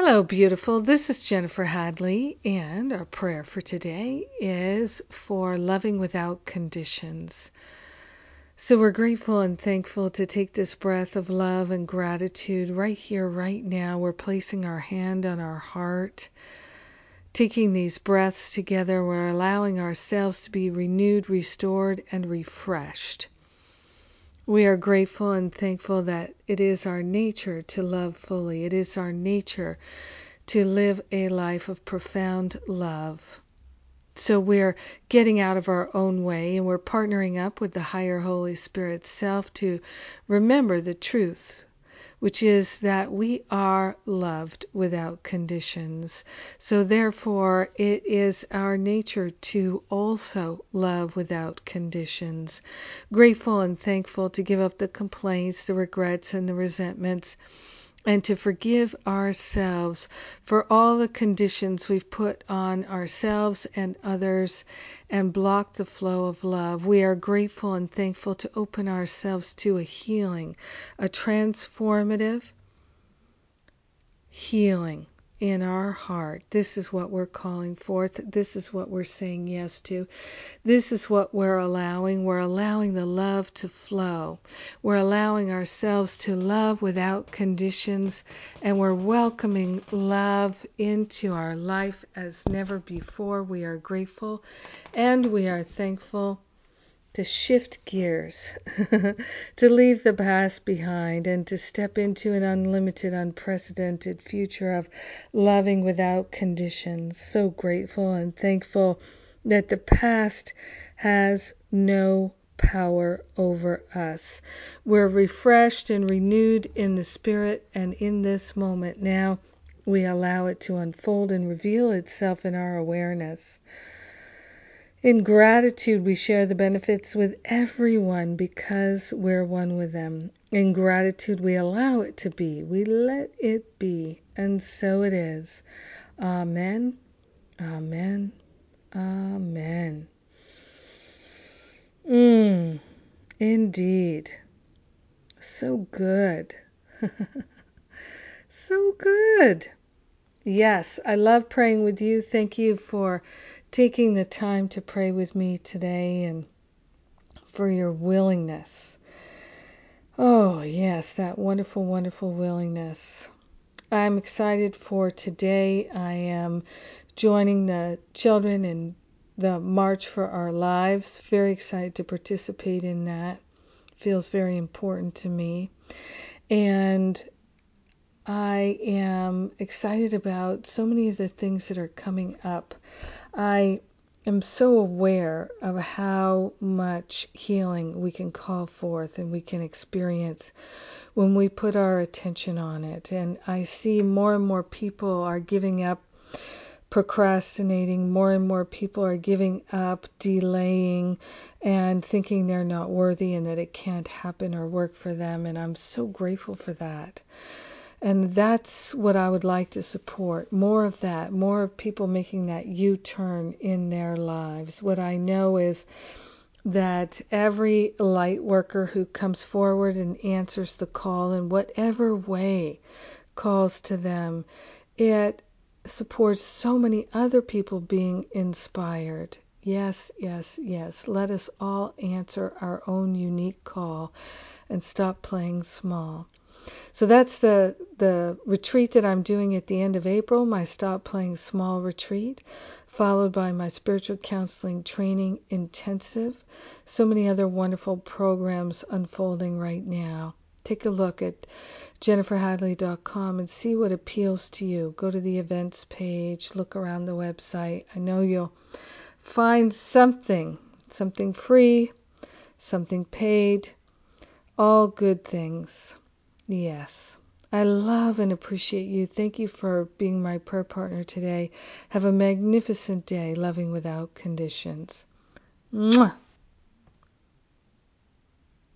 Hello, beautiful. This is Jennifer Hadley, and our prayer for today is for loving without conditions. So we're grateful and thankful to take this breath of love and gratitude right here, right now. We're placing our hand on our heart. Taking these breaths together, we're allowing ourselves to be renewed, restored, and refreshed. We are grateful and thankful that it is our nature to love fully. It is our nature to live a life of profound love. So we're getting out of our own way and we're partnering up with the higher Holy Spirit self to remember the truth which is that we are loved without conditions. So, therefore, it is our nature to also love without conditions. Grateful and thankful to give up the complaints, the regrets, and the resentments and to forgive ourselves for all the conditions we've put on ourselves and others and block the flow of love. We are grateful and thankful to open ourselves to a healing, a transformative healing in our heart. This is what we're calling forth. This is what we're saying yes to. This is what we're allowing. We're allowing the love to flow. We're allowing ourselves to love without conditions, and we're welcoming love into our life as never before. We are grateful and we are thankful to shift gears, to leave the past behind, and to step into an unlimited, unprecedented future of loving without conditions. So grateful and thankful that the past has no power over us. We're refreshed and renewed in the spirit, and in this moment now, we allow it to unfold and reveal itself in our awareness. In gratitude, we share the benefits with everyone because we're one with them. In gratitude, we allow it to be. We let it be. And so it is. Amen. Amen. Amen. Mmm. Indeed. So good. so good. Yes, I love praying with you. Thank you for taking the time to pray with me today and for your willingness. Oh, yes, that wonderful, wonderful willingness. I'm excited for today. I am joining the children in the March for Our Lives. Very excited to participate in that. Feels very important to me. And I am excited about so many of the things that are coming up. I am so aware of how much healing we can call forth and we can experience when we put our attention on it. And I see more and more people are giving up procrastinating. More and more people are giving up, delaying, and thinking they're not worthy and that it can't happen or work for them. And I'm so grateful for that. And that's what I would like to support more of that, more of people making that U turn in their lives. What I know is that every light worker who comes forward and answers the call in whatever way calls to them, it supports so many other people being inspired. Yes, yes, yes. Let us all answer our own unique call and stop playing small. So that's the the retreat that I'm doing at the end of April, my Stop Playing Small retreat, followed by my spiritual counseling training intensive. So many other wonderful programs unfolding right now. Take a look at jenniferhadley.com and see what appeals to you. Go to the events page, look around the website. I know you'll find something, something free, something paid, all good things. Yes. I love and appreciate you. Thank you for being my prayer partner today. Have a magnificent day, loving without conditions. Mwah.